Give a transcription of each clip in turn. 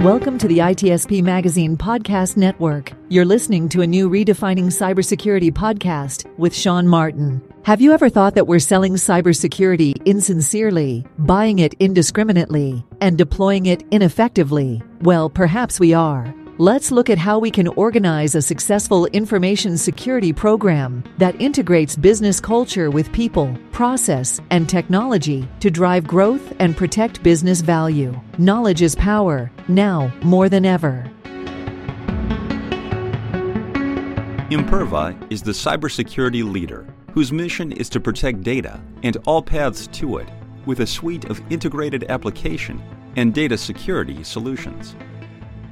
Welcome to the ITSP Magazine Podcast Network. You're listening to a new Redefining Cybersecurity podcast with Sean Martin. Have you ever thought that we're selling cybersecurity insincerely, buying it indiscriminately, and deploying it ineffectively? Well, perhaps we are. Let's look at how we can organize a successful information security program that integrates business culture with people, process, and technology to drive growth and protect business value. Knowledge is power, now more than ever. Imperva is the cybersecurity leader whose mission is to protect data and all paths to it with a suite of integrated application and data security solutions.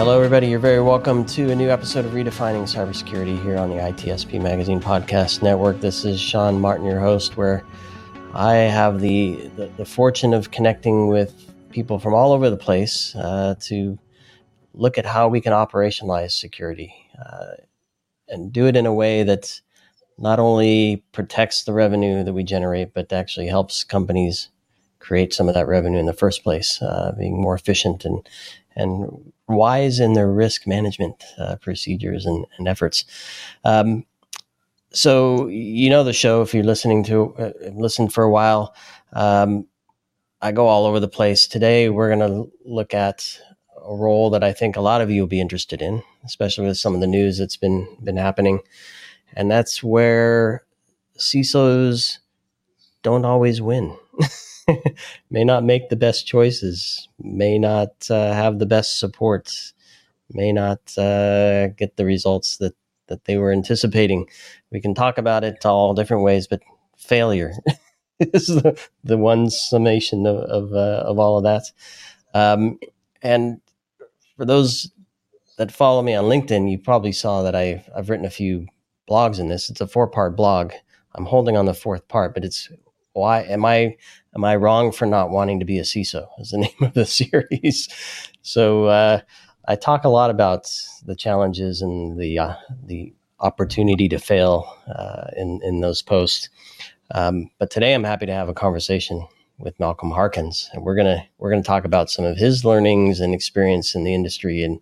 hello, everybody. You're very welcome to a new episode of Redefining Cybersecurity here on the ITSP Magazine Podcast Network. This is Sean Martin, your host, where I have the, the, the fortune of connecting with people from all over the place uh, to look at how we can operationalize security uh, and do it in a way that not only protects the revenue that we generate, but actually helps companies create some of that revenue in the first place, uh, being more efficient and and wise in their risk management uh, procedures and, and efforts. Um, so you know the show if you're listening to uh, listened for a while. Um, I go all over the place. Today we're going to look at a role that I think a lot of you will be interested in, especially with some of the news that's been been happening, and that's where CISOs don't always win. may not make the best choices, may not uh, have the best support, may not uh, get the results that, that they were anticipating. We can talk about it all different ways, but failure is the, the one summation of, of, uh, of all of that. Um, and for those that follow me on LinkedIn, you probably saw that I've, I've written a few blogs in this. It's a four part blog. I'm holding on the fourth part, but it's why am I am I wrong for not wanting to be a CISO? Is the name of the series. So uh, I talk a lot about the challenges and the uh, the opportunity to fail uh, in in those posts. Um, but today I'm happy to have a conversation with Malcolm Harkins, and we're gonna we're gonna talk about some of his learnings and experience in the industry and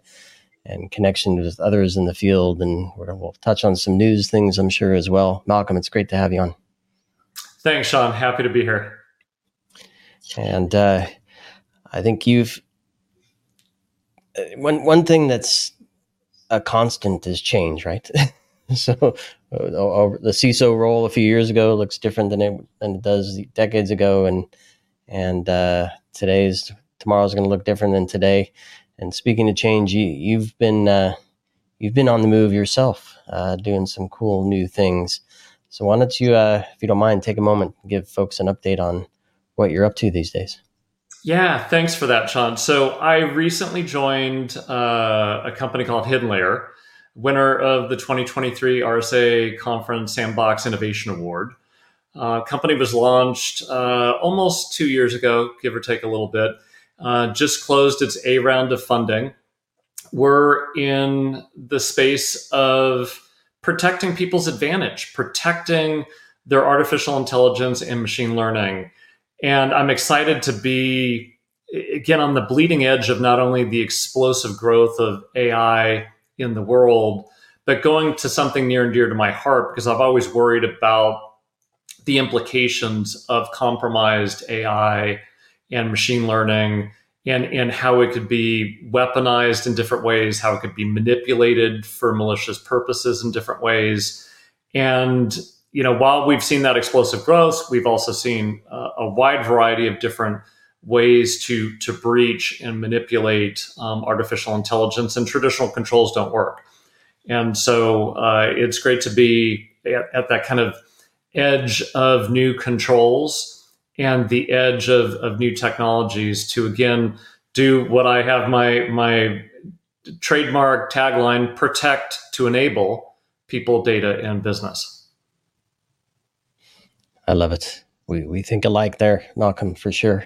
and connection with others in the field, and we'll touch on some news things I'm sure as well. Malcolm, it's great to have you on. Thanks, Sean. Happy to be here. And uh, I think you've uh, one one thing that's a constant is change, right? so uh, the CISO role a few years ago looks different than it than it does decades ago, and and uh, today's tomorrow's going to look different than today. And speaking of change, you, you've been uh, you've been on the move yourself, uh, doing some cool new things. So why don't you, uh, if you don't mind, take a moment and give folks an update on what you're up to these days. Yeah, thanks for that, Sean. So I recently joined uh, a company called HiddenLayer, winner of the 2023 RSA Conference Sandbox Innovation Award. Uh, company was launched uh, almost two years ago, give or take a little bit. Uh, just closed its A round of funding. We're in the space of protecting people's advantage, protecting their artificial intelligence and machine learning. And I'm excited to be, again, on the bleeding edge of not only the explosive growth of AI in the world, but going to something near and dear to my heart because I've always worried about the implications of compromised AI and machine learning and, and how it could be weaponized in different ways, how it could be manipulated for malicious purposes in different ways. And you know, while we've seen that explosive growth, we've also seen uh, a wide variety of different ways to to breach and manipulate um, artificial intelligence, and traditional controls don't work. And so uh, it's great to be at, at, that kind of edge of new controls and the edge of, of new technologies to again do what I have my my trademark tagline: protect to enable people, data, and business. I love it. We we think alike there, Malcolm, for sure.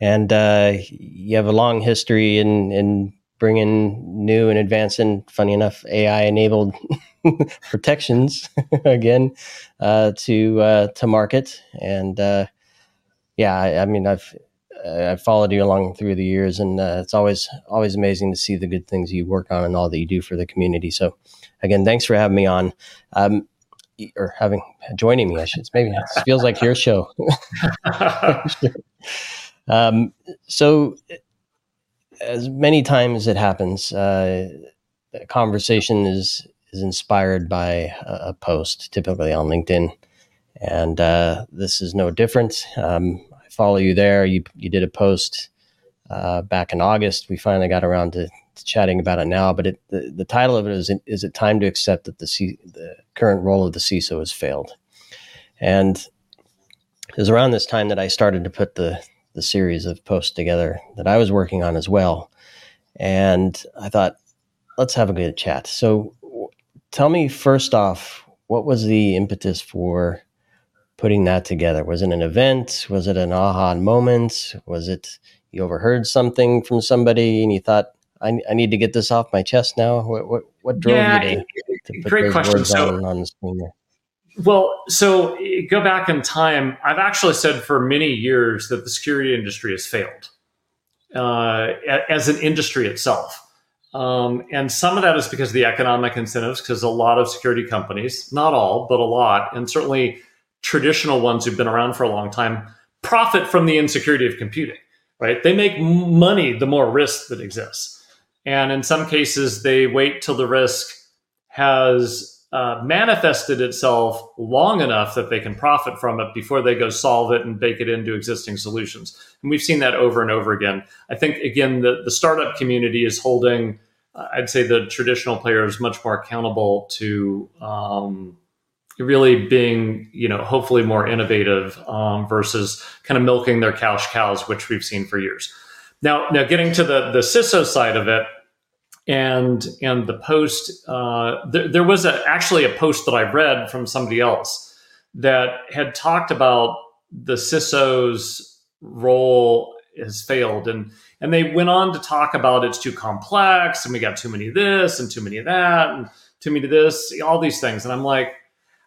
And uh, you have a long history in in bringing new and advancing, funny enough, AI enabled protections again uh, to uh, to market. And uh, yeah, I, I, mean, I've I've followed you along through the years, and uh, it's always always amazing to see the good things you work on and all that you do for the community. So, again, thanks for having me on. Um, or having joining me. I should maybe it feels like your show. um, so, as many times it happens, uh, conversation is is inspired by a, a post, typically on LinkedIn, and uh, this is no different. Um, I follow you there. You you did a post uh, back in August. We finally got around to chatting about it now, but it, the, the title of it is Is it time to accept that the, C, the current role of the CISO has failed? And it was around this time that I started to put the, the series of posts together that I was working on as well. And I thought, let's have a good chat. So tell me first off, what was the impetus for putting that together? Was it an event? Was it an aha moment? Was it you overheard something from somebody and you thought, I, I need to get this off my chest now? What what, what drove yeah, you to, to put great question. words so, on, on the screen there? Well, so go back in time. I've actually said for many years that the security industry has failed uh, as an industry itself. Um, and some of that is because of the economic incentives, because a lot of security companies, not all, but a lot, and certainly traditional ones who've been around for a long time, profit from the insecurity of computing, right? They make money the more risk that exists. And in some cases, they wait till the risk has uh, manifested itself long enough that they can profit from it before they go solve it and bake it into existing solutions. And we've seen that over and over again. I think, again, the, the startup community is holding, uh, I'd say, the traditional players much more accountable to. Um, really being, you know, hopefully more innovative um, versus kind of milking their cash cows, which we've seen for years. Now, now getting to the the CISO side of it, and and the post, uh, there, there was a, actually a post that I read from somebody else that had talked about the CISO's role has failed, and and they went on to talk about it's too complex, and we got too many of this and too many of that, and too many of this, all these things, and I'm like,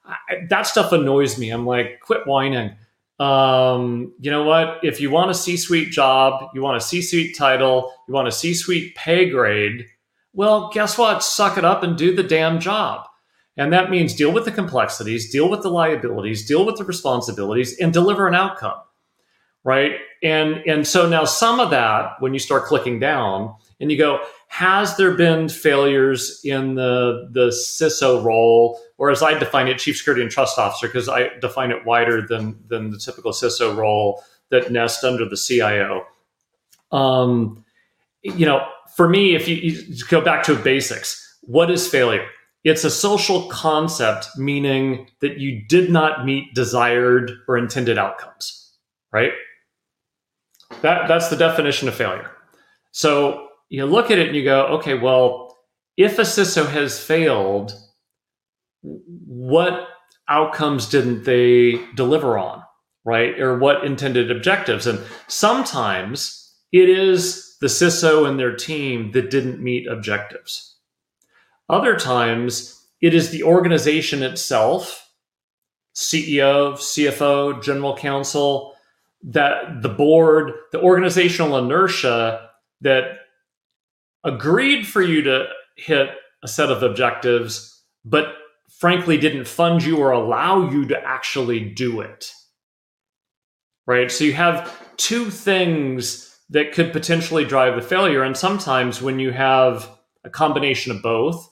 I, that stuff annoys me. I'm like, quit whining um, you know what? If you want a C suite job, you want a C suite title, you want a C suite pay grade, well, guess what? Suck it up and do the damn job. And that means deal with the complexities, deal with the liabilities, deal with the responsibilities, and deliver an outcome. Right. And and so now some of that, when you start clicking down and you go, has there been failures in the the CISO role? or as I define it, chief security and trust officer, because I define it wider than than the typical CISO role that nests under the CIO. Um, you know, for me, if you, you go back to basics, what is failure? It's a social concept, meaning that you did not meet desired or intended outcomes, right? That, that's the definition of failure. So you look at it and you go, okay, well, if a CISO has failed, what outcomes didn't they deliver on, right? Or what intended objectives? And sometimes it is the CISO and their team that didn't meet objectives. Other times it is the organization itself, CEO, CFO, general counsel, that the board, the organizational inertia that agreed for you to hit a set of objectives, but frankly didn't fund you or allow you to actually do it. Right? So you have two things that could potentially drive the failure. And sometimes when you have a combination of both,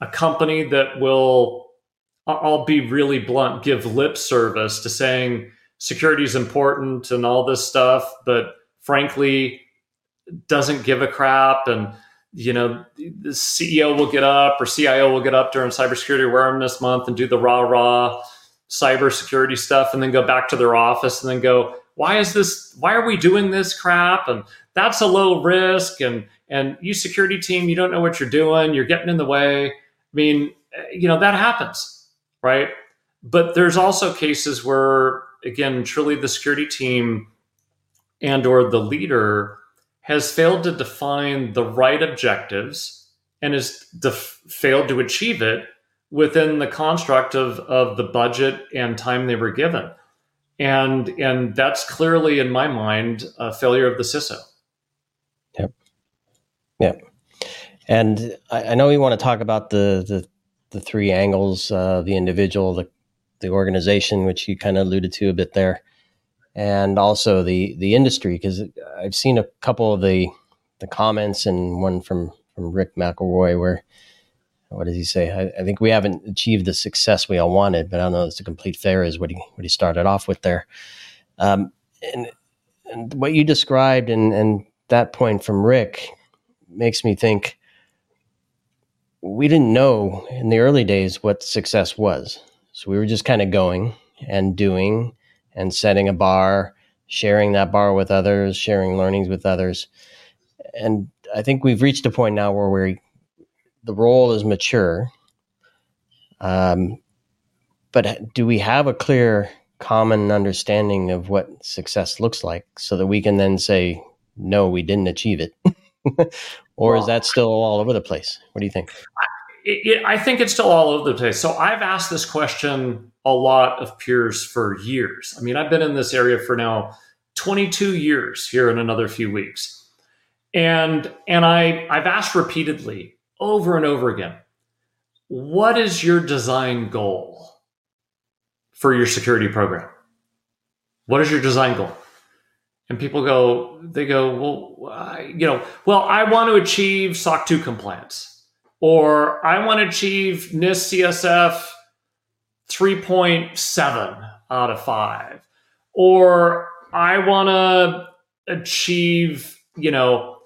a company that will, I'll be really blunt, give lip service to saying security is important and all this stuff, but frankly, doesn't give a crap. And, you know, the CEO will get up or CIO will get up during Cybersecurity Awareness Month and do the rah rah cybersecurity stuff and then go back to their office and then go, why is this why are we doing this crap and that's a low risk and and you security team you don't know what you're doing you're getting in the way i mean you know that happens right but there's also cases where again truly the security team and or the leader has failed to define the right objectives and has def- failed to achieve it within the construct of, of the budget and time they were given and and that's clearly in my mind a failure of the CISO. Yep. Yep. And I, I know we want to talk about the the, the three angles: uh, the individual, the the organization, which you kind of alluded to a bit there, and also the the industry. Because I've seen a couple of the the comments and one from from Rick McElroy where what does he say? I, I, think we haven't achieved the success we all wanted, but I don't know. It's a complete fair is what he what he started off with there. Um, and, and what you described and and that point from Rick makes me think we didn't know in the early days what success was. So we were just kind of going and doing and setting a bar, sharing that bar with others, sharing learnings with others. And I think we've reached a point now where we're the role is mature. Um, but do we have a clear common understanding of what success looks like so that we can then say, no, we didn't achieve it? or well, is that still all over the place? What do you think? It, it, I think it's still all over the place. So I've asked this question a lot of peers for years. I mean, I've been in this area for now 22 years here in another few weeks. And and I I've asked repeatedly, over and over again. What is your design goal for your security program? What is your design goal? And people go, they go, well, I, you know, well, I want to achieve SOC 2 compliance, or I want to achieve NIST CSF 3.7 out of 5, or I want to achieve, you know,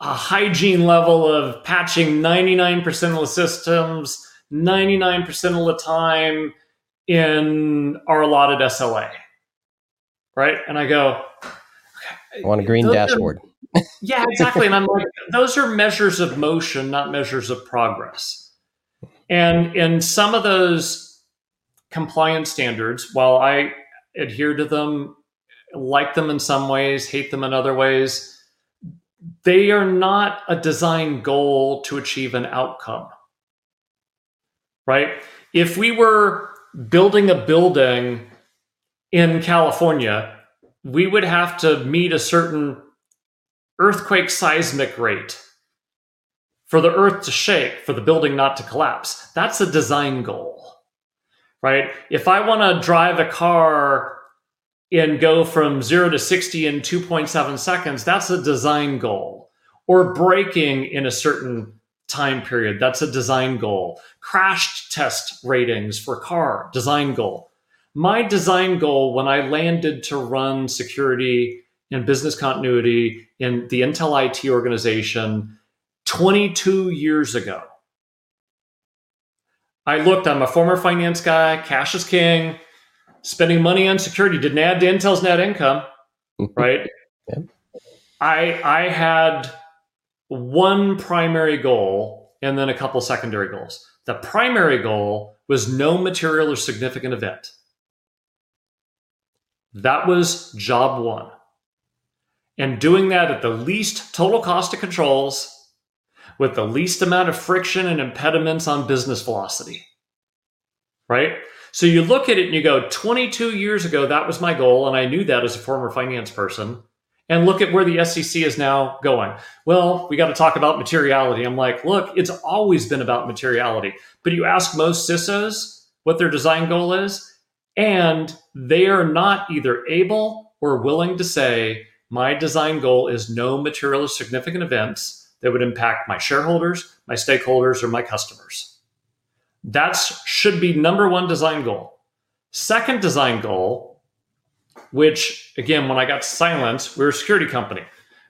a hygiene level of patching 99% of the systems 99% of the time in our allotted SLA. Right? And I go, I want a green dashboard. Are, yeah, exactly. and I'm like, those are measures of motion, not measures of progress. And in some of those compliance standards, while I adhere to them, like them in some ways, hate them in other ways, they are not a design goal to achieve an outcome. Right? If we were building a building in California, we would have to meet a certain earthquake seismic rate for the earth to shake, for the building not to collapse. That's a design goal. Right? If I want to drive a car and go from zero to 60 in 2.7 seconds, that's a design goal. Or braking in a certain time period, that's a design goal. Crash test ratings for car, design goal. My design goal when I landed to run security and business continuity in the Intel IT organization 22 years ago. I looked, I'm a former finance guy, cash is king spending money on security didn't add to Intel's net income, mm-hmm. right? yeah. I I had one primary goal and then a couple secondary goals. The primary goal was no material or significant event. That was job one. And doing that at the least total cost of controls with the least amount of friction and impediments on business velocity. Right? So you look at it and you go, 22 years ago, that was my goal. And I knew that as a former finance person. And look at where the SEC is now going. Well, we got to talk about materiality. I'm like, look, it's always been about materiality. But you ask most CISOs what their design goal is, and they are not either able or willing to say, my design goal is no material or significant events that would impact my shareholders, my stakeholders, or my customers. That should be number one design goal. Second design goal, which again, when I got to Cylance, we're a security company,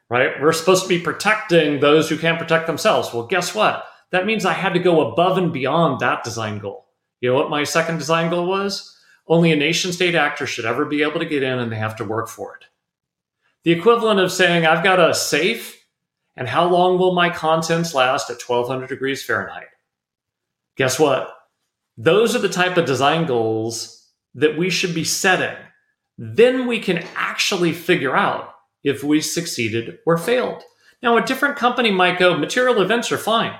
right? We're supposed to be protecting those who can't protect themselves. Well, guess what? That means I had to go above and beyond that design goal. You know what my second design goal was? Only a nation state actor should ever be able to get in and they have to work for it. The equivalent of saying, I've got a safe, and how long will my contents last at 1200 degrees Fahrenheit? Guess what? Those are the type of design goals that we should be setting. Then we can actually figure out if we succeeded or failed. Now, a different company might go, material events are fine.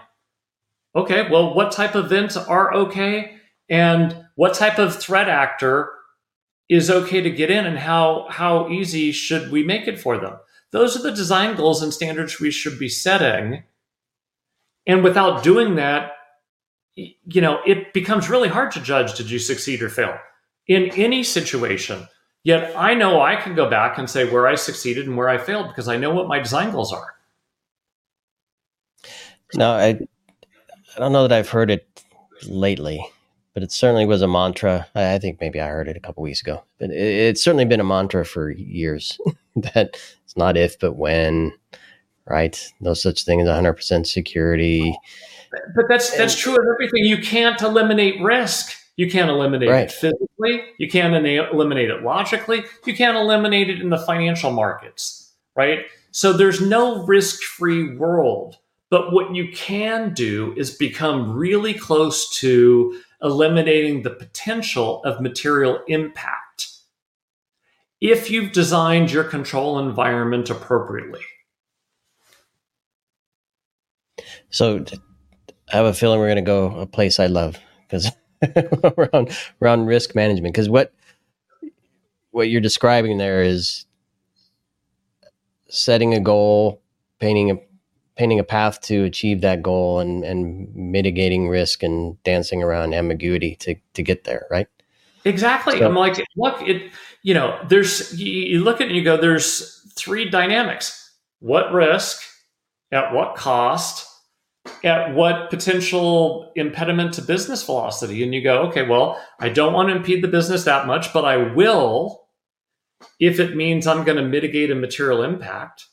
Okay, well, what type of events are okay? And what type of threat actor is okay to get in and how how easy should we make it for them those are the design goals and standards we should be setting. And without doing that you know it becomes really hard to judge did you succeed or fail? In any situation. Yet i know i can go back and say where i succeeded and where i failed because i know what my design goals are. No i i don't know that i've heard it lately but it certainly was a mantra. I think maybe I heard it a couple weeks ago, but it, it's certainly been a mantra for years that it's not if, but when, right? No such thing as 100% security. But that's that's true of everything. You can't eliminate risk. You can't eliminate right. it physically. You can't eliminate it logically. You can't eliminate it in the financial markets, right? So there's no risk-free world. But what you can do is become really close to eliminating the potential of material impact if you've designed your control environment appropriately. So I have a feeling we're going to go a place I love because around around risk management because what what you're describing there is setting a goal, painting a painting a path to achieve that goal and, and mitigating risk and dancing around ambiguity to, to get there, right? Exactly. So, I'm like, look, it, you know, there's, you, you look at it and you go, there's three dynamics. What risk, at what cost, at what potential impediment to business velocity? And you go, okay, well, I don't want to impede the business that much, but I will if it means I'm going to mitigate a material impact.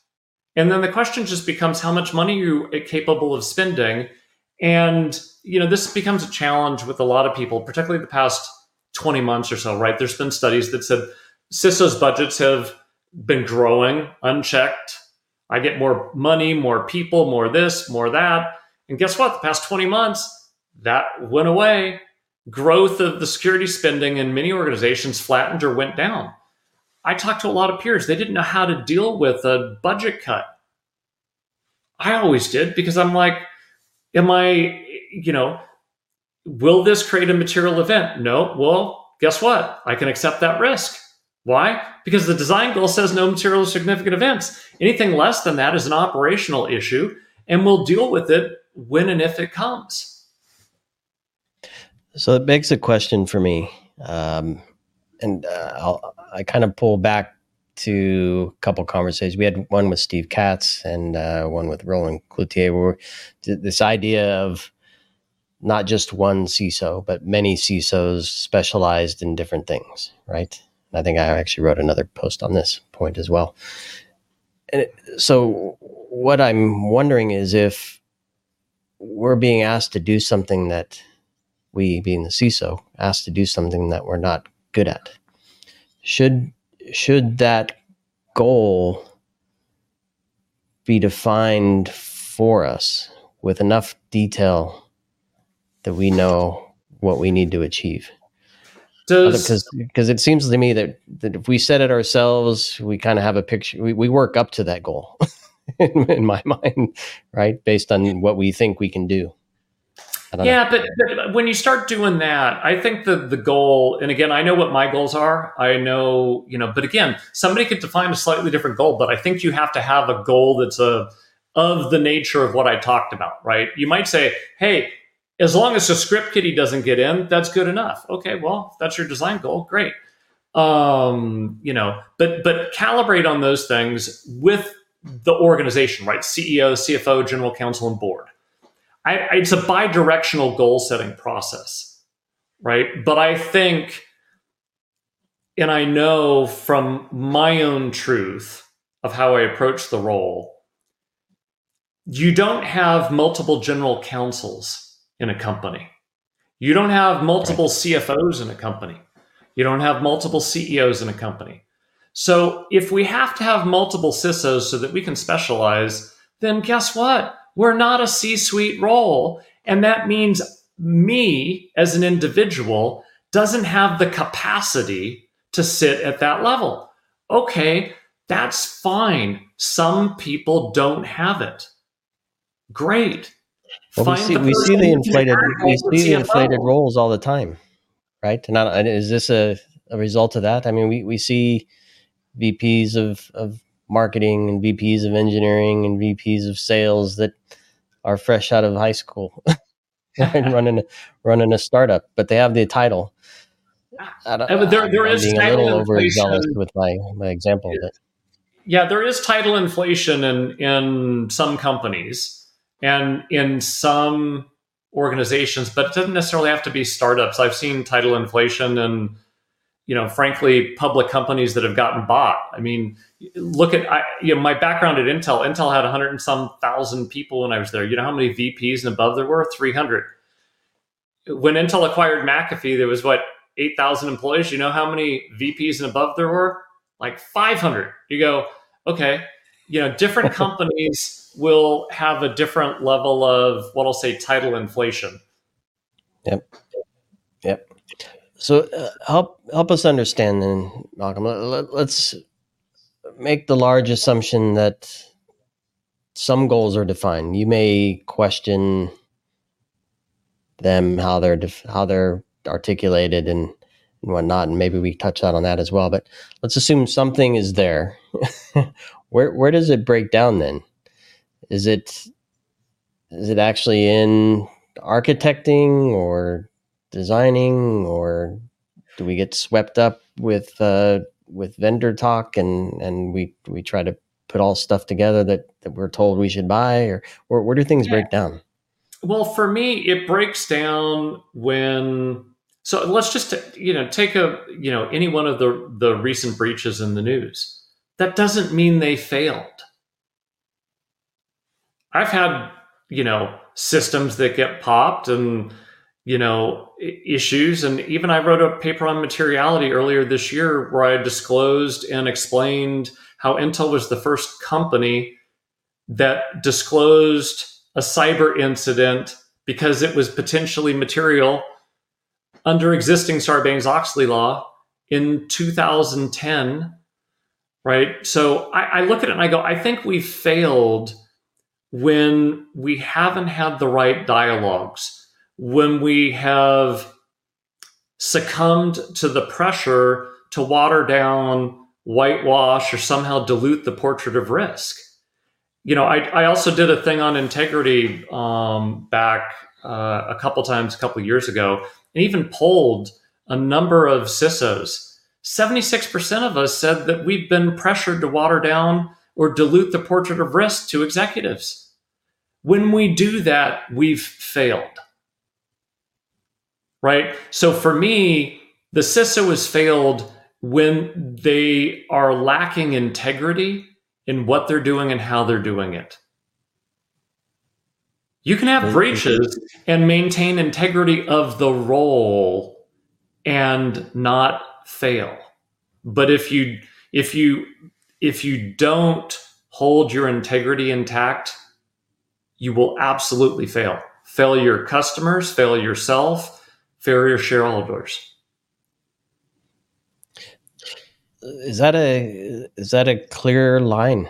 And then the question just becomes how much money you are capable of spending. And, you know, this becomes a challenge with a lot of people, particularly the past 20 months or so, right? There's been studies that said CISO's budgets have been growing unchecked. I get more money, more people, more this, more that. And guess what? The past 20 months, that went away. Growth of the security spending in many organizations flattened or went down. I talked to a lot of peers. They didn't know how to deal with a budget cut. I always did because I'm like, am I, you know, will this create a material event? No. Well, guess what? I can accept that risk. Why? Because the design goal says no material significant events. Anything less than that is an operational issue, and we'll deal with it when and if it comes. So it begs a question for me. Um, and uh, I'll, I kind of pull back to a couple conversations. We had one with Steve Katz and uh, one with Roland Cloutier, where this idea of not just one CISO, but many CISOs specialized in different things, right? I think I actually wrote another post on this point as well. And it, so, what I'm wondering is if we're being asked to do something that we, being the CISO, asked to do something that we're not good at should should that goal be defined for us with enough detail that we know what we need to achieve because because it seems to me that, that if we set it ourselves we kind of have a picture we, we work up to that goal in, in my mind right based on what we think we can do yeah, but, but, when you start doing that, I think the the goal, and again, I know what my goals are. I know, you know, but again, somebody could define a slightly different goal, but I think you have to have a goal that's a of the nature of what I talked about, right? You might say, hey, as long as the script kiddie doesn't get in, that's good enough. Okay, well, that's your design goal. Great. Um, you know, but but calibrate on those things with the organization, right? CEO, CFO, general counsel, and board. I, it's a bi-directional goal setting process, right? But I think, and I know from my own truth of how I approach the role, you don't have multiple general counsels in a company. You don't have multiple. CFOs in a company. You don't have multiple CEOs in a company. So if we have to have multiple CISOs so that we can specialize, then guess what? We're not a C suite role. And that means me as an individual doesn't have the capacity to sit at that level. Okay, that's fine. Some people don't have it. Great. Well, we see, we see the inflated we see the inflated roles all the time, right? And is this a, a result of that? I mean, we, we see VPs of, of marketing and VPs of engineering and VPs of sales that are fresh out of high school and running a, running a startup, but they have the title. Ah, I don't, there, there I'm is being a little overzealous with my, my example. But. Yeah, there is title inflation in in some companies and in some organizations, but it doesn't necessarily have to be startups. I've seen title inflation and you know, frankly, public companies that have gotten bought. I mean, look at I, you know my background at Intel. Intel had 100 and some thousand people when I was there. You know how many VPs and above there were? 300. When Intel acquired McAfee, there was what 8,000 employees. You know how many VPs and above there were? Like 500. You go, okay. You know, different companies will have a different level of what I'll say title inflation. Yep. Yep. So uh, help help us understand then, Malcolm. Let, let's make the large assumption that some goals are defined. You may question them how they're def- how they're articulated and, and whatnot, and maybe we touch out on that as well. But let's assume something is there. where where does it break down then? Is it is it actually in architecting or designing, or do we get swept up with uh, with vendor talk and and we we try to put all stuff together that, that we're told we should buy, or where, where do things yeah. break down? Well, for me, it breaks down when. So let's just you know take a you know any one of the the recent breaches in the news. That doesn't mean they failed. I've had you know systems that get popped and you know issues and even i wrote a paper on materiality earlier this year where i disclosed and explained how intel was the first company that disclosed a cyber incident because it was potentially material under existing sarbanes-oxley law in 2010 right? So I, I look at it and i go i think we failed when we haven't had the right dialogues when we have succumbed to the pressure to water down, whitewash, or somehow dilute the portrait of risk. You know, I, I also did a thing on integrity um, back uh, a couple times, a couple years ago, and even polled a number of CISOs. 76% of us said that we've been pressured to water down or dilute the portrait of risk to executives. When we do that, we've failed right? So for me, the CISO has failed when they are lacking integrity in what they're doing and how they're doing it. You can have breaches and maintain integrity of the role and not fail. But if you if you if you don't hold your integrity intact, you will absolutely fail. Fail your customers, fail yourself, fail your shareholders. Is that a is that a clear line,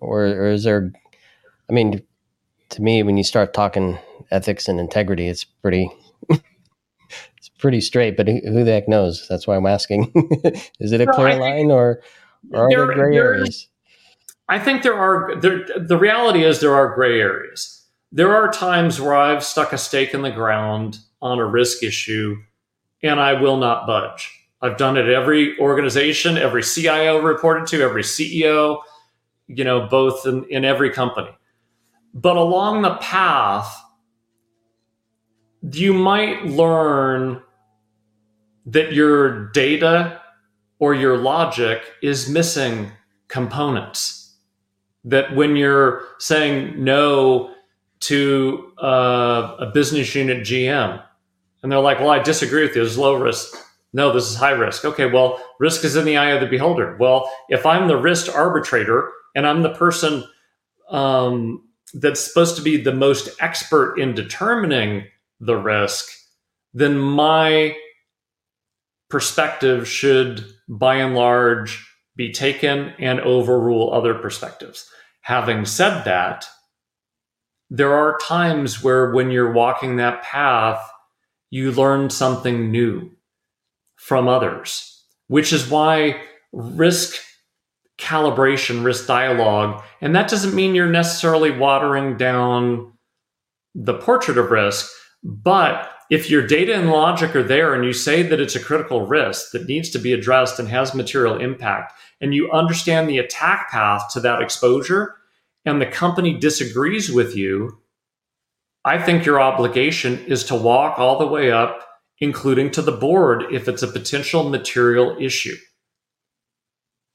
or, or is there? I mean, to me, when you start talking ethics and integrity, it's pretty it's pretty straight. But who the heck knows? That's why I'm asking. is it a clear line, or, or are there, there gray areas? I think there are. There, the reality is there are gray areas. There are times where I've stuck a stake in the ground on a risk issue and I will not budge. I've done it every organization, every CIO reported to, every CEO, you know, both in, in every company. But along the path, you might learn that your data or your logic is missing components. That when you're saying no to uh, a business unit GM, and they're like, well, I disagree with you, there's low risk. No, this is high risk. Okay, well, risk is in the eye of the beholder. Well, if I'm the risk arbitrator and I'm the person um, that's supposed to be the most expert in determining the risk, then my perspective should, by and large, be taken and overrule other perspectives. Having said that, there are times where when you're walking that path, you learn something new from others, which is why risk calibration, risk dialogue, and that doesn't mean you're necessarily watering down the portrait of risk, but if your data and logic are there and you say that it's a critical risk that needs to be addressed and has material impact, and you understand the attack path to that exposure, and the company disagrees with you, I think your obligation is to walk all the way up, including to the board if it's a potential material issue.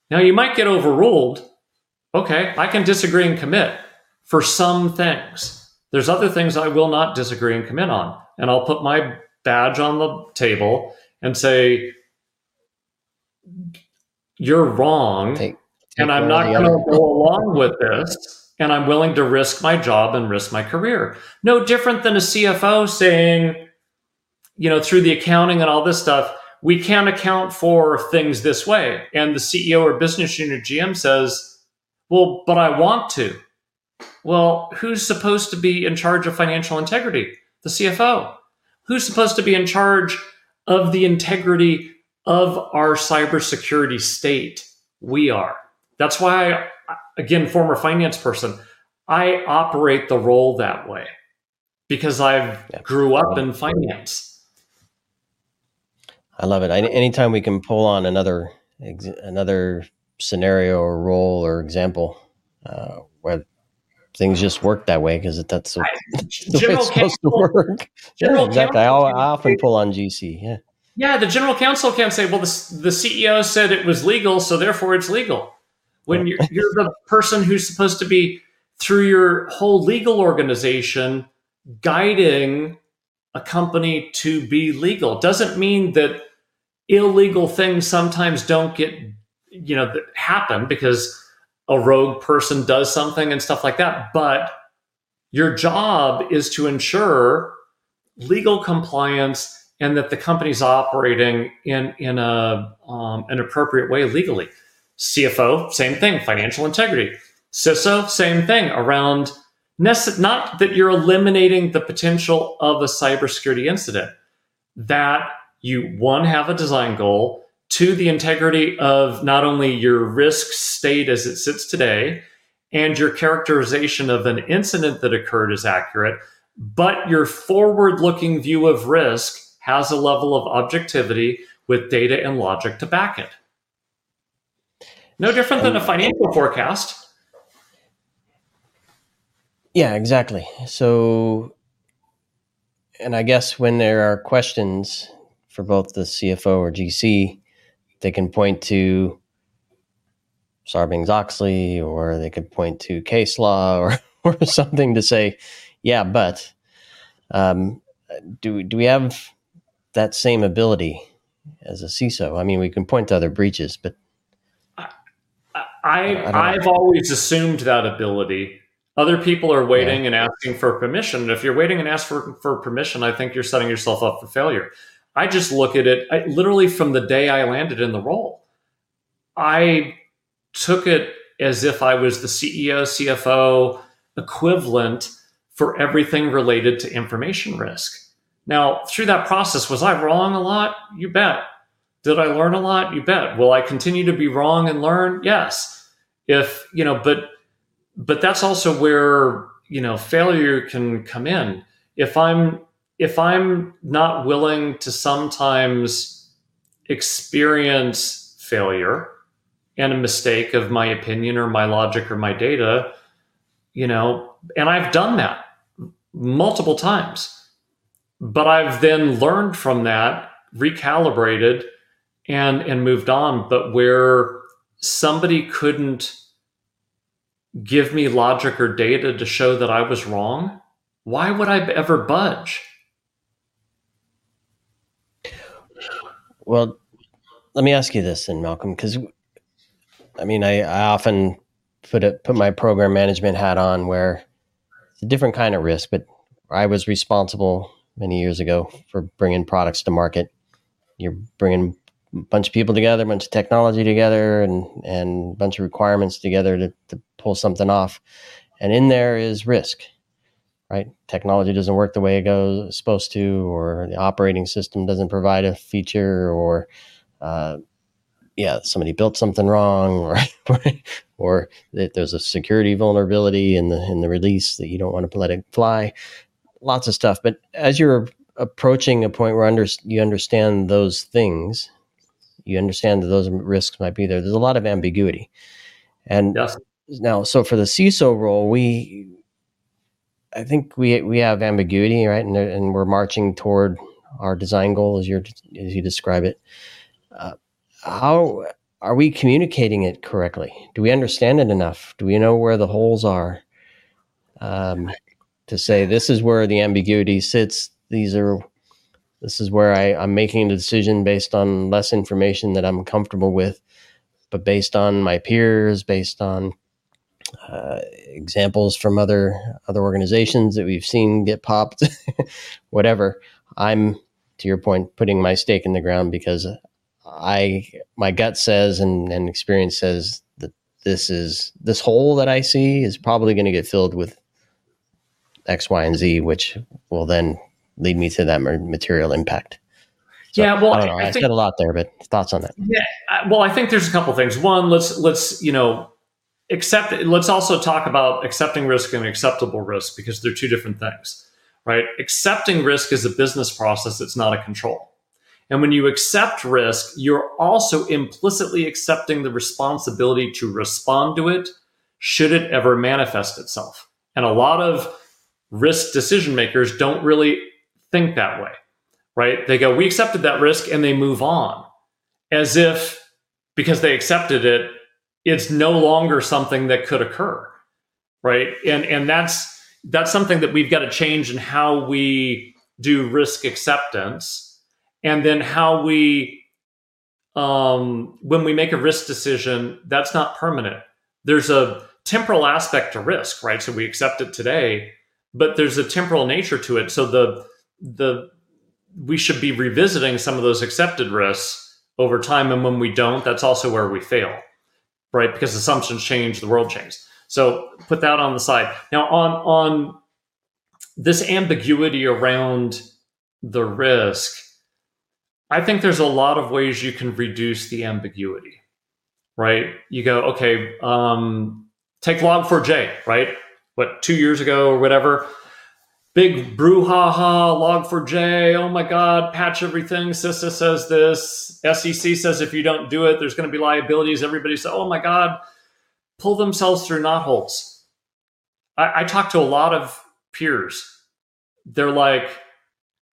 Now, you might get overruled. Okay, I can disagree and commit for some things. There's other things I will not disagree and commit on. And I'll put my badge on the table and say, you're wrong. Take, take and I'm not going to go along with this. And I'm willing to risk my job and risk my career. No different than a CFO saying, you know, through the accounting and all this stuff, we can't account for things this way. And the CEO or business unit GM says, well, but I want to. Well, who's supposed to be in charge of financial integrity? The CFO. Who's supposed to be in charge of the integrity of our cybersecurity state? We are. That's why, I, again, former finance person, I operate the role that way because I yeah. grew up in finance. I love it. I, anytime we can pull on another another scenario or role or example uh, where things just work that way because that's the, the way it's supposed to work. Yeah, exactly. I, I, often pull on GC. Yeah. Yeah, the general counsel can't say, well, the, the CEO said it was legal, so therefore it's legal. When you're, you're the person who's supposed to be, through your whole legal organization, guiding a company to be legal. Doesn't mean that illegal things sometimes don't get, you know, happen because a rogue person does something and stuff like that. But your job is to ensure legal compliance and that the company's operating in in a um, an appropriate way legally. CFO, same thing. Financial integrity. CISO, same thing. Around not that you're eliminating the potential of a cybersecurity incident. That you one have a design goal to the integrity of not only your risk state as it sits today and your characterization of an incident that occurred is accurate, but your forward looking view of risk has a level of objectivity with data and logic to back it. No different than a financial forecast. Yeah, exactly. So, and I guess when there are questions for both the CFO or GC, they can point to Sarbanes Oxley, or they could point to case law, or or something to say, yeah, but um, do do we have that same ability as a CISO? I mean, we can point to other breaches, but I, I have always assumed that ability. Other people are waiting yeah. and asking for permission. If you're waiting and ask for, for permission, I think you're setting yourself up for failure. I just look at it I, literally from the day I landed in the role. I took it as if I was the CEO, CFO equivalent for everything related to information risk. Now, through that process, was I wrong a lot? You bet. Did I learn a lot? You bet. Will I continue to be wrong and learn? Yes. If, you know, but but that's also where, you know, failure can come in. If I'm if I'm not willing to sometimes experience failure and a mistake of my opinion or my logic or my data, you know, and I've done that multiple times. But I've then learned from that, recalibrated and and moved on, but where somebody couldn't give me logic or data to show that I was wrong, why would I ever budge? Well, let me ask you this then, Malcolm, because I mean, I, I often put it put my program management hat on where it's a different kind of risk, but I was responsible many years ago for bringing products to market. You're bringing a bunch of people together, a bunch of technology together, and and a bunch of requirements together to, to pull something off. And in there is risk, right? Technology doesn't work the way it goes supposed to, or the operating system doesn't provide a feature, or uh, yeah, somebody built something wrong, or or that there's a security vulnerability in the in the release that you don't want to let it fly. Lots of stuff. But as you're approaching a point where under, you understand those things, you understand that those risks might be there. There's a lot of ambiguity, and yes. now, so for the CISO role, we, I think we we have ambiguity, right, and and we're marching toward our design goal as you as you describe it. Uh, how are we communicating it correctly? Do we understand it enough? Do we know where the holes are? Um, to say this is where the ambiguity sits. These are this is where I, I'm making a decision based on less information that I'm comfortable with, but based on my peers, based on uh, examples from other other organizations that we've seen get popped, whatever. I'm to your point, putting my stake in the ground because I my gut says and, and experience says that this is this hole that I see is probably going to get filled with X, Y, and Z, which will then lead me to that material impact. So, yeah, well, I, I, I think, said a lot there, but thoughts on that? Yeah, well, I think there's a couple things. One, let's let's you know accept. Let's also talk about accepting risk and acceptable risk because they're two different things, right? Accepting risk is a business process; it's not a control. And when you accept risk, you're also implicitly accepting the responsibility to respond to it should it ever manifest itself. And a lot of risk decision makers don't really think that way, right? They go, we accepted that risk and they move on as if because they accepted it, it's no longer something that could occur, right? And, and that's, that's something that we've got to change in how we do risk acceptance and then how we um, when we make a risk decision that's not permanent. There's a temporal aspect to risk right? So we accept it today but there's a temporal nature to it. So the the we should be revisiting some of those accepted risks over time and when we don't that's also where we fail right because assumptions change the world changes so put that on the side now on on this ambiguity around the risk I think there's a lot of ways you can reduce the ambiguity, right? You go, okay, um, take Log4j, right? What, two years ago or whatever? Big brouhaha, Log4j, oh my God, patch everything. CISA says this. SEC says if you don't do it, there's going to be liabilities. Everybody says, oh my God, pull themselves through knotholes. I, I talk to a lot of peers. They're like,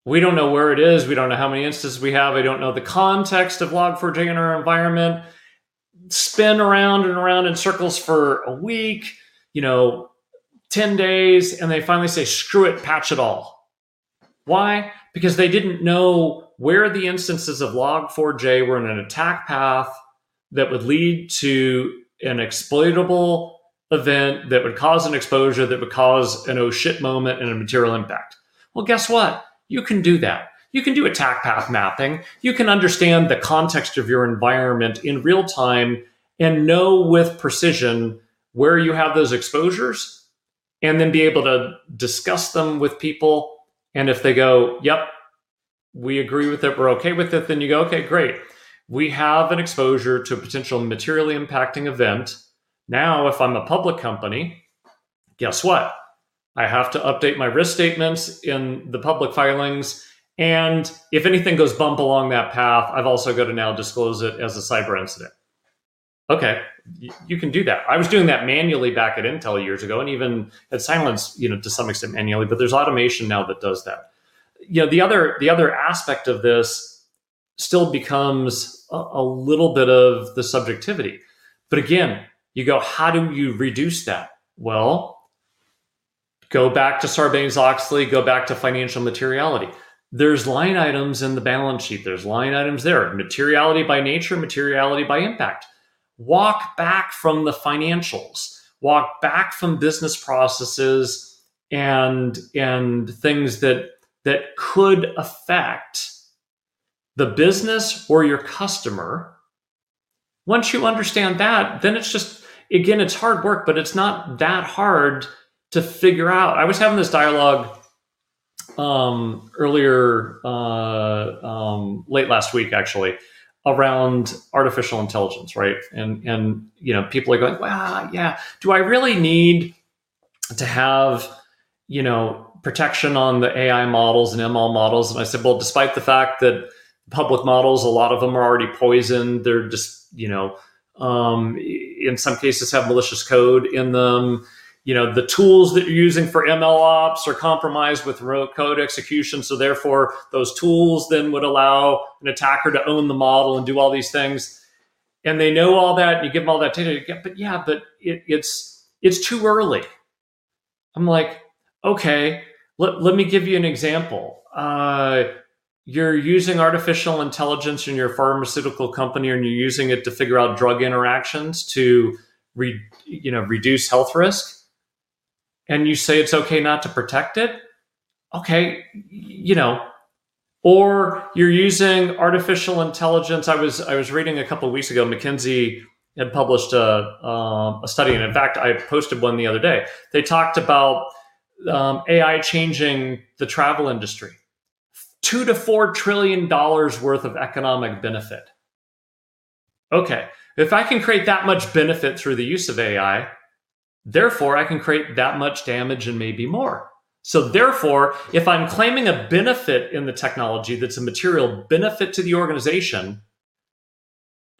we don't know where it is. We don't know how many instances we have. I don't know the context of Log4j in our environment. Spin around and around in circles for a week, you know, 10 days, and they finally say, screw it, patch it all. Why? Because they didn't know where the instances of Log4j were in an attack path that would lead to an exploitable event that would cause an exposure that would cause an oh shit moment and a material impact. Well, guess what? You can do that. You can do attack path mapping. You can understand the context of your environment in real time and know with precision where you have those exposures and then be able to discuss them with people. And if they go, yep, we agree with it, we're okay with it, then you go, okay, great. We have an exposure to a potential materially impacting event. Now, if I'm a public company, guess what? I have to update my risk statements in the public filings And if anything goes bump along that path, I've also got to now disclose it as a cyber incident. Okay, you can do that. I was doing that manually back at Intel years ago, and even at Cylance, you know, to some extent manually. But there's automation now that does that. You know, the other the other aspect of this still becomes a, a little bit of the subjectivity. But again, you go, how do you reduce that? Well, go back to Sarbanes Oxley, go back to financial materiality. There's line items in the balance sheet. There's line items there. Materiality by nature, materiality by impact walk back from the financials, walk back from business processes and and things that that could affect the business or your customer. Once you understand that, then it's just again it's hard work, but it's not that hard to figure out. I was having this dialogue um, earlier uh, um, late last week actually around artificial intelligence, right? And and you know, people are going, "Wow, yeah, do I really need to have, you know, protection on the AI models and ML models?" And I said, "Well, despite the fact that public models, a lot of them are already poisoned. They're just, you know, um, in some cases have malicious code in them you know the tools that you're using for ml ops are compromised with rote code execution so therefore those tools then would allow an attacker to own the model and do all these things. And they know all that and you give them all that data but yeah but it, it's it's too early. I'm like okay let, let me give you an example. Uh, you're using artificial intelligence in your pharmaceutical company and you're using it to figure out drug interactions to re, you know reduce health risk and you say it's okay not to protect it, okay, you know, or you're using artificial intelligence. I was I was reading a couple weeks ago, McKinsey had published a, uh, a study, and in fact, I posted one the other day. They talked about um, AI changing the travel industry, two to four trillion dollars worth of economic benefit. Okay, if I can create that much benefit through the use of AI, Therefore, I can create that much damage and maybe more. So, therefore, if I'm claiming a benefit in the technology that's a material benefit to the organization,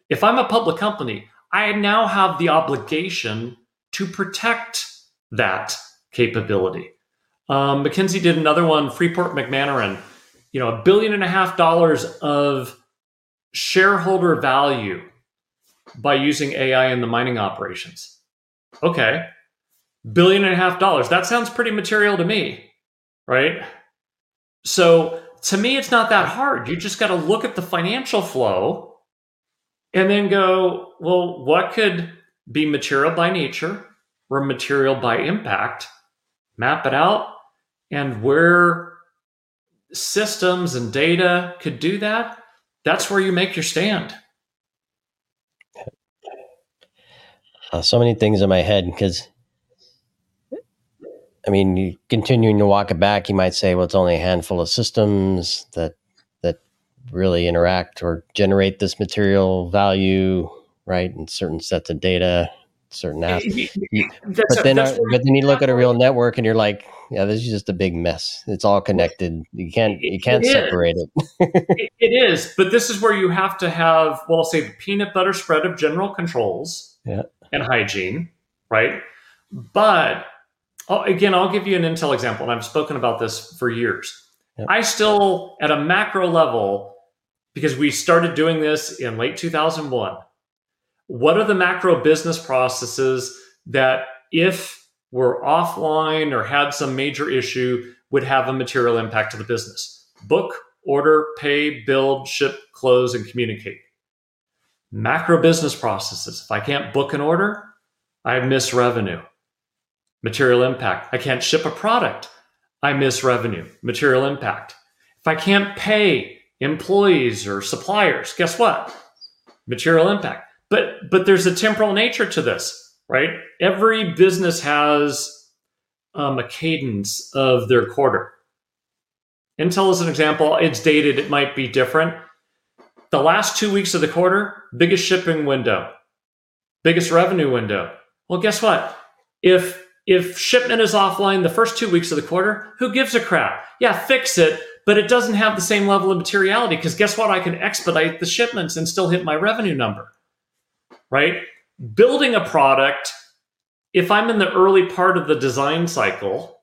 if I'm a public company, I now have the obligation to protect that capability. Um, McKinsey did another one, Freeport McMoRan, you know, a billion and a half dollars of shareholder value by using AI in the mining operations. Okay, billion and a half dollars. That sounds pretty material to me, right? So to me, it's not that hard. You just got to look at the financial flow and then go, well, what could be material by nature or material by impact? Map it out. And where systems and data could do that, that's where you make your stand. Uh, so many things in my head because I mean, continuing to walk it back, you might say, well, it's only a handful of systems that that really interact or generate this material value, right? And certain sets of data, certain apps. but then, uh, but then you look at a real network, and you're like, yeah, this is just a big mess. It's all connected. You can't you can't it separate it. it. It is, but this is where you have to have, well, I'll say the peanut butter spread of general controls yeah. and hygiene, right? But Oh, again, I'll give you an Intel example, and I've spoken about this for years. Yep. I still, at a macro level, because we started doing this in late 2001, what are the macro business processes that, if were offline or had some major issue, would have a material impact to the business? Book, order, pay, build, ship, close, and communicate. Macro business processes. If I can't book an order, I miss revenue material impact. I can't ship a product, I miss revenue, material impact. If I can't pay employees or suppliers, guess what? Material impact. But but there's a temporal nature to this, right? Every business has um, a cadence of their quarter. Intel is an example. It's dated. It might be different. The last two weeks of the quarter, biggest shipping window, biggest revenue window. Well, guess what? If if shipment is offline the first two weeks of the quarter, who gives a crap? Yeah, fix it, but it doesn't have the same level of materiality because guess what? I can expedite the shipments and still hit my revenue number, right? Building a product, if I'm in the early part of the design cycle,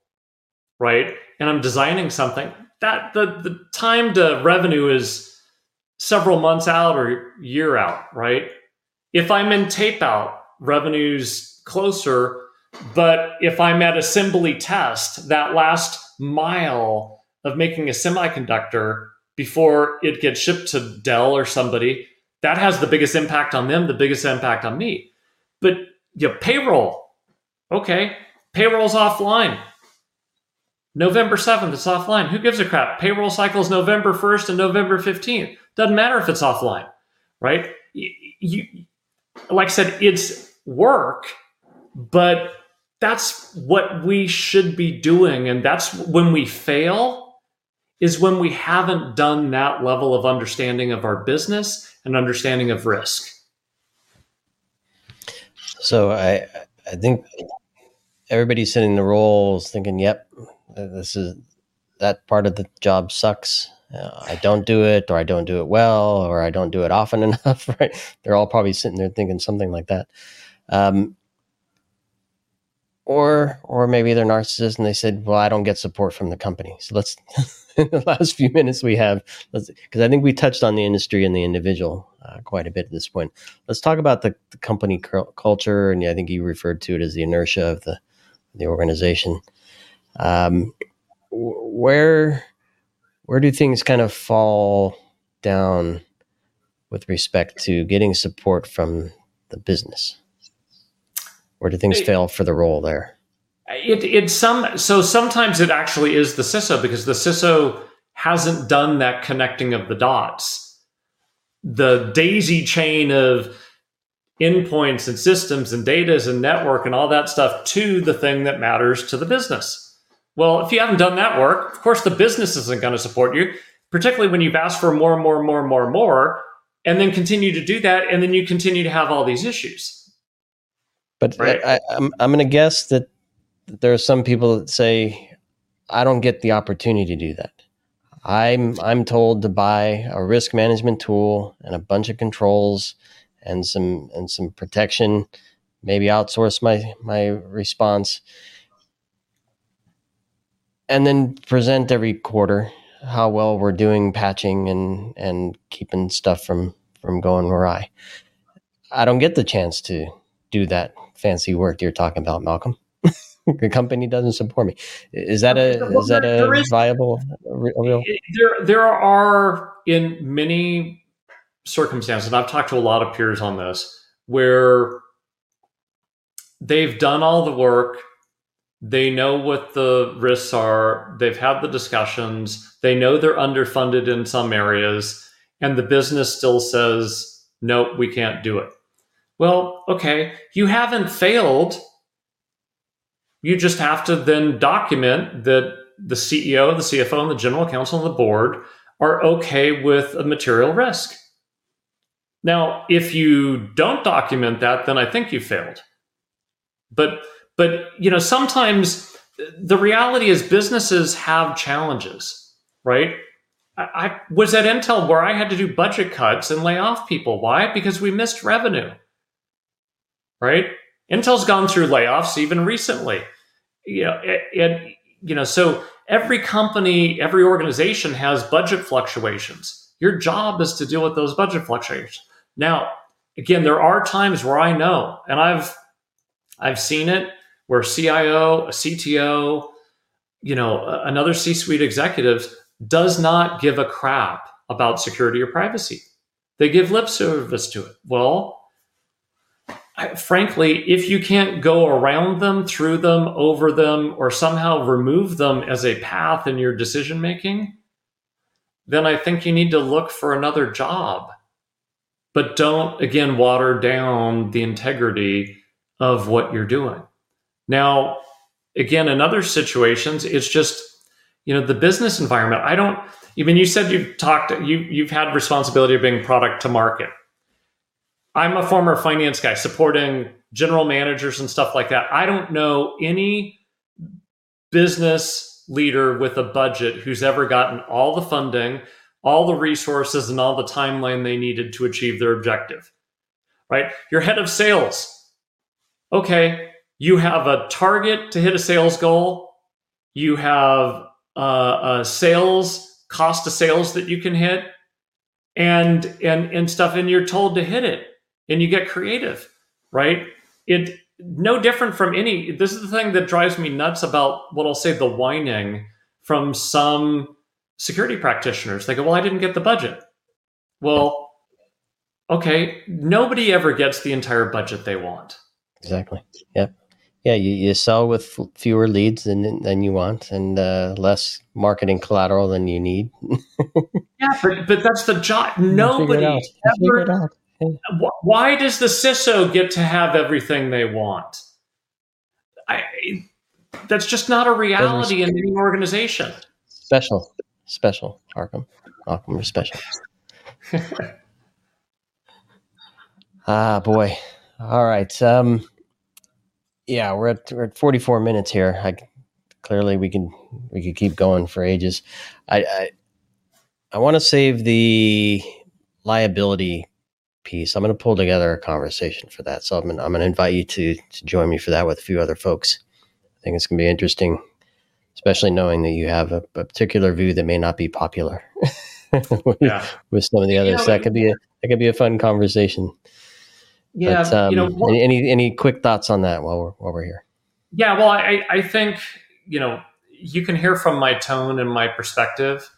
right, and I'm designing something, that the, the time to revenue is several months out or year out, right? If I'm in tape out, revenue's closer but if I'm at assembly test, that last mile of making a semiconductor before it gets shipped to Dell or somebody, that has the biggest impact on them, the biggest impact on me. But you know, payroll, okay, payroll's offline. November 7th, it's offline. Who gives a crap? Payroll cycles November 1st and November 15th. Doesn't matter if it's offline, right? You like I said, it's work, but that's what we should be doing. And that's when we fail, is when we haven't done that level of understanding of our business and understanding of risk. So I I think everybody's sitting in the roles thinking, "Yep, this is that part of the job sucks. Uh, I don't do it, or I don't do it well, or I don't do it often enough." Right? They're all probably sitting there thinking something like that. Um, or or maybe they're narcissists and they said, "Well, I don't get support from the company." So let's in the last few minutes we have, because I think we touched on the industry and the individual uh, quite a bit at this point. Let's talk about the, the company culture, and I think you referred to it as the inertia of the the organization. Um, where where do things kind of fall down with respect to getting support from the business? Or do things it, fail for the role there? It it some so sometimes it actually is the CISO because the CISO hasn't done that connecting of the dots. The daisy chain of endpoints and systems and data and network and all that stuff to the thing that matters to the business. Well, if you haven't done that work, of course the business isn't going to support you, particularly when you've asked for more and more and more and more and more, and then continue to do that, and then you continue to have all these issues. But right. I, I'm I'm going to guess that there are some people that say I don't get the opportunity to do that. I'm I'm told to buy a risk management tool and a bunch of controls and some and some protection, maybe outsource my my response, and then present every quarter how well we're doing patching and and keeping stuff from from going awry. I don't get the chance to do that fancy work you're talking about, Malcolm. the company doesn't support me. Is that a is that a is, viable real? There there are in many circumstances, and I've talked to a lot of peers on this, where they've done all the work, they know what the risks are, they've had the discussions, they know they're underfunded in some areas, and the business still says, nope, we can't do it. Well, okay, you haven't failed. You just have to then document that the CEO, the CFO, and the general counsel and the board are okay with a material risk. Now, if you don't document that, then I think you failed. But but you know, sometimes the reality is businesses have challenges, right? I, I was at Intel where I had to do budget cuts and lay off people. Why? Because we missed revenue right? Intel's gone through layoffs even recently. You know, you know, so every company, every organization has budget fluctuations. Your job is to deal with those budget fluctuations. Now, again, there are times where I know, and I've I've seen it where CIO, a CTO, you know, another C-suite executive does not give a crap about security or privacy. They give lip service to it. Well, frankly, if you can't go around them, through them, over them, or somehow remove them as a path in your decision making, then I think you need to look for another job. But don't, again, water down the integrity of what you're doing. Now, again, in other situations, it's just, you know, the business environment. I don't, even you said you've talked, you, you've had responsibility of being product to market. I'm a former finance guy supporting general managers and stuff like that. I don't know any business leader with a budget who's ever gotten all the funding, all the resources, and all the timeline they needed to achieve their objective. Right? Your head of sales. Okay, you have a target to hit a sales goal. You have uh, a sales cost of sales that you can hit, and and and stuff, and you're told to hit it, and you get creative, right? It no different from any. This is the thing that drives me nuts about what I'll say the whining from some security practitioners. They go, "Well, I didn't get the budget." Well, okay, nobody ever gets the entire budget they want. Exactly. Yep. Yeah, you, you sell with fewer leads than than you want, and uh, less marketing collateral than you need. yeah, but but that's the job. Nobody ever why does the CISO get to have everything they want? I, that's just not a reality in any organization. Special, special, Arkham, Arkham special. ah, boy. All right. Um, yeah, we're at we're at 44 minutes here. I clearly we can we could keep going for ages. I I, I want to save the liability piece. I'm going to pull together a conversation for that. So I'm going, I'm going to invite you to, to join me for that with a few other folks. I think it's going to be interesting, especially knowing that you have a, a particular view that may not be popular with, yeah. with some of the others. You know, that could be a that could be a fun conversation. Yeah, but, um, you know, what, any any quick thoughts on that while we're while we're here? Yeah, well, I I think you know you can hear from my tone and my perspective,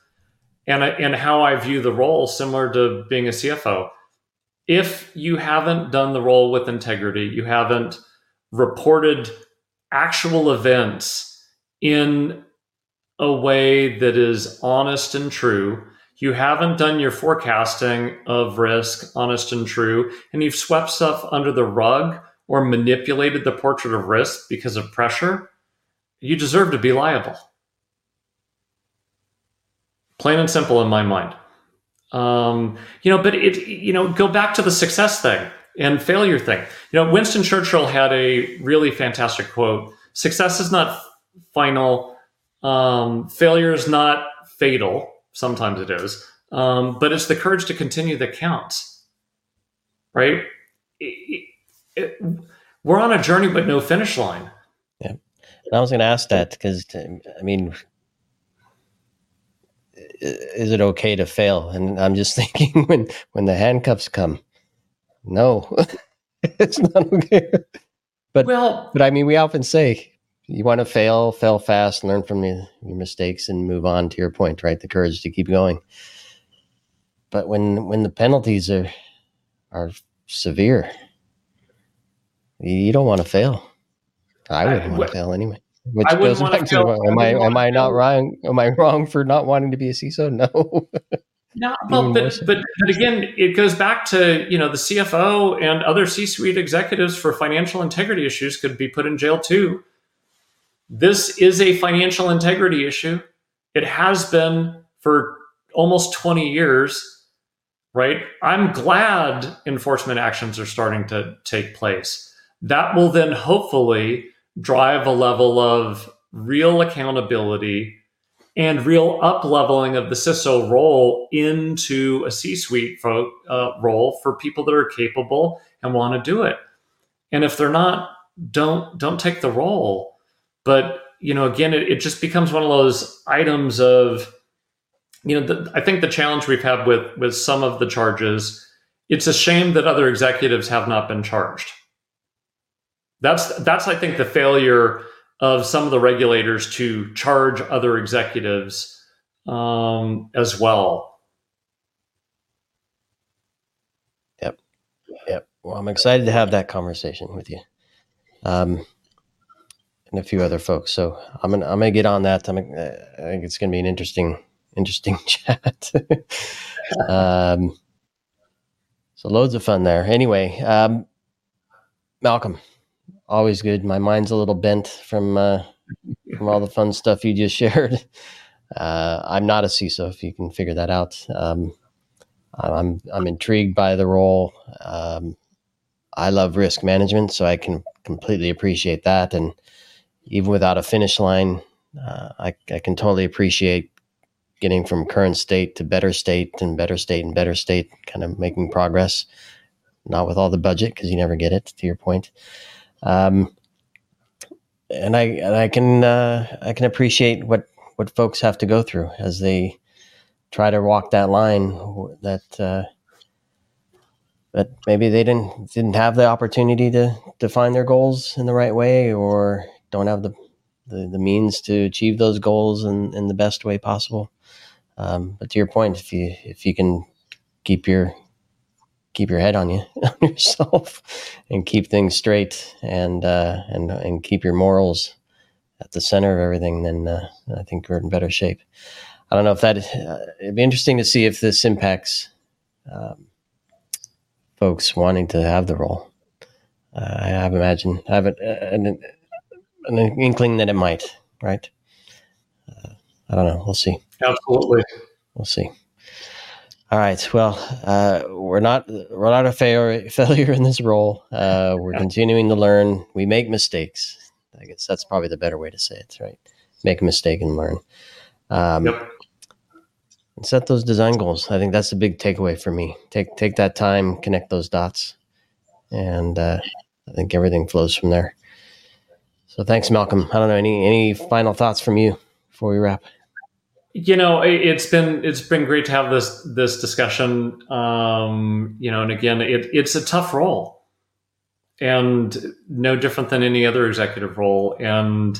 and and how I view the role, similar to being a CFO if you haven't done the role with integrity, you haven't reported actual events in a way that is honest and true, you haven't done your forecasting of risk honest and true, and you've swept stuff under the rug or manipulated the portrait of risk because of pressure, you deserve to be liable. Plain and simple in my mind. Um, you know, but it, you know, go back to the success thing and failure thing. You know, Winston Churchill had a really fantastic quote Success is not final, um, failure is not fatal. Sometimes it is, um, but it's the courage to continue that counts, right? It, it, we're on a journey, but no finish line. Yeah. And I was going to ask that because, I mean, is it okay to fail? And I'm just thinking when when the handcuffs come, no, it's not okay. But well, but I mean, we often say you want to fail, fail fast, learn from your, your mistakes, and move on. To your point, right? The courage to keep going. But when when the penalties are are severe, you don't want to fail. I wouldn't want to fail anyway. Which goes back to am I am I not wrong? Am I wrong for not wanting to be a CISO? No. no, well, but, but but again, it goes back to you know the CFO and other C-suite executives for financial integrity issues could be put in jail too. This is a financial integrity issue. It has been for almost 20 years, right? I'm glad enforcement actions are starting to take place. That will then hopefully drive a level of real accountability and real up leveling of the CISO role into a C suite uh, role for people that are capable and want to do it. And if they're not, don't don't take the role. But you know, again, it, it just becomes one of those items of, you know, the, I think the challenge we've had with with some of the charges. It's a shame that other executives have not been charged that's that's I think the failure of some of the regulators to charge other executives um, as well. Yep, yep. Well, I'm excited to have that conversation with you, um, and a few other folks. So I'm gonna I'm gonna get on that. I'm, I think it's gonna be an interesting interesting chat. um, so loads of fun there. Anyway, um, Malcolm always good. My mind's a little bent from uh, from all the fun stuff you just shared. Uh, I'm not a CISO, if you can figure that out. Um, I'm I'm intrigued by the role. Um, I love risk management, so I can completely appreciate that. And even without a finish line, uh, I, I can totally appreciate getting from current state to better state and better state and better state, kind of making progress. Not with all the budget because you never get it. To your point, um, and I and I can uh, I can appreciate what what folks have to go through as they try to walk that line that uh, that maybe they didn't didn't have the opportunity to define their goals in the right way or don't have the the, the means to achieve those goals in, in the best way possible. Um, but to your point, if you if you can keep your keep your head on you on yourself and keep things straight and uh, and and keep your morals at the center of everything, then uh, I think we're in better shape. I don't know if that uh, it'd be interesting to see if this impacts um, folks wanting to have the role. Uh, I have imagined, I have an, an, an, inkling that it might, right? Uh, I don't know. We'll see. Absolutely. We'll see. All right. Well, uh, we're not we're not a failure failure in this role. Uh, we're continuing to learn. We make mistakes. I guess that's probably the better way to say it, right? Make a mistake and learn. Um, yep and set those design goals. I think that's the big takeaway for me. Take take that time, connect those dots, and uh, I think everything flows from there. So thanks, Malcolm. I don't know any any final thoughts from you before we wrap. You know, it's been it's been great to have this this discussion. Um, you know, and again, it, it's a tough role, and no different than any other executive role, and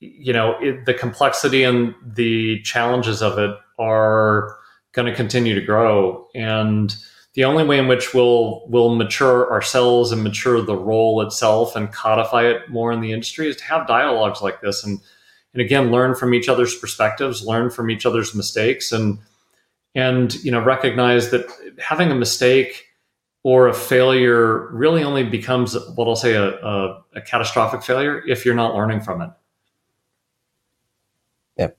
you know it, the complexity and the challenges of it are going to continue to grow and the only way in which we'll will mature ourselves and mature the role itself and codify it more in the industry is to have dialogues like this and and again learn from each other's perspectives learn from each other's mistakes and and you know recognize that having a mistake or a failure really only becomes what I'll say a, a, a catastrophic failure if you're not learning from it Yep.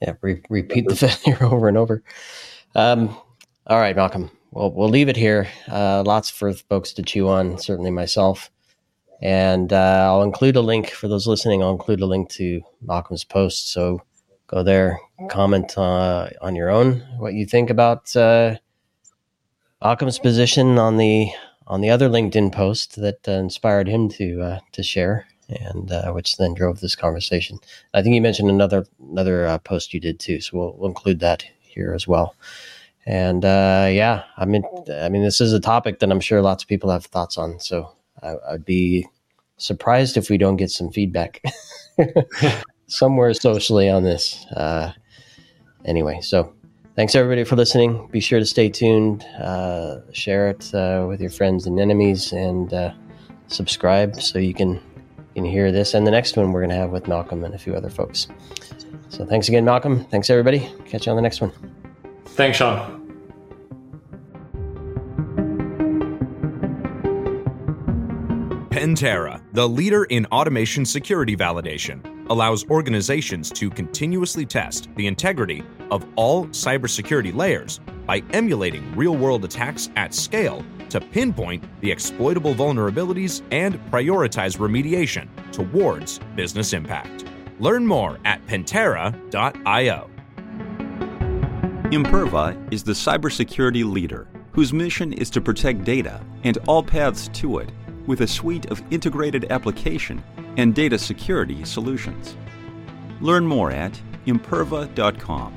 yeah, re- repeat the failure over and over. Um, all right, Malcolm. Well, we'll leave it here. Uh, lots for folks to chew on, certainly myself. And uh, I'll include a link for those listening. I'll include a link to Malcolm's post. So go there, comment uh, on your own what you think about uh, Malcolm's position on the on the other LinkedIn post that uh, inspired him to uh, to share and uh, which then drove this conversation. I think you mentioned another another post you did too, so we'll, we'll include that here as well. And yeah, I mean, I mean, this is a topic that I'm sure lots of people have thoughts on. So I, would be surprised if we don't get some feedback somewhere socially on this. Uh, anyway, so thanks everybody for listening. Be sure to stay tuned, uh, share it uh, with your friends and enemies, and subscribe so you can you can hear this and the next one we're going to have with Malcolm and a few other folks. So thanks again, Malcolm. Thanks, everybody. Catch you on the next one. Thanks, Sean. Pentera, the leader in automation security validation, allows organizations to continuously test the integrity of all cybersecurity layers by emulating real world attacks at scale to pinpoint the exploitable vulnerabilities and prioritize remediation towards business impact. Learn more at Pentera.io. Imperva is the cybersecurity leader whose mission is to protect data and all paths to it with a suite of integrated application and data security solutions. Learn more at imperva.com.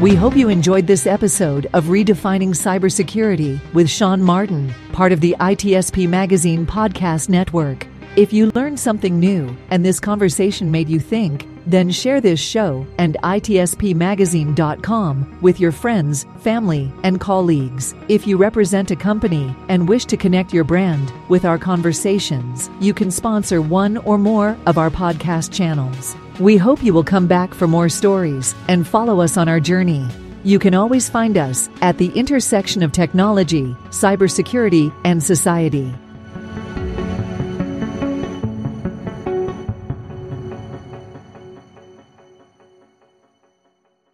We hope you enjoyed this episode of Redefining Cybersecurity with Sean Martin, part of the ITSP Magazine podcast network. If you learned something new and this conversation made you think, then share this show and itspmagazine.com with your friends, family, and colleagues. If you represent a company and wish to connect your brand with our conversations, you can sponsor one or more of our podcast channels. We hope you will come back for more stories and follow us on our journey. You can always find us at the intersection of technology, cybersecurity, and society.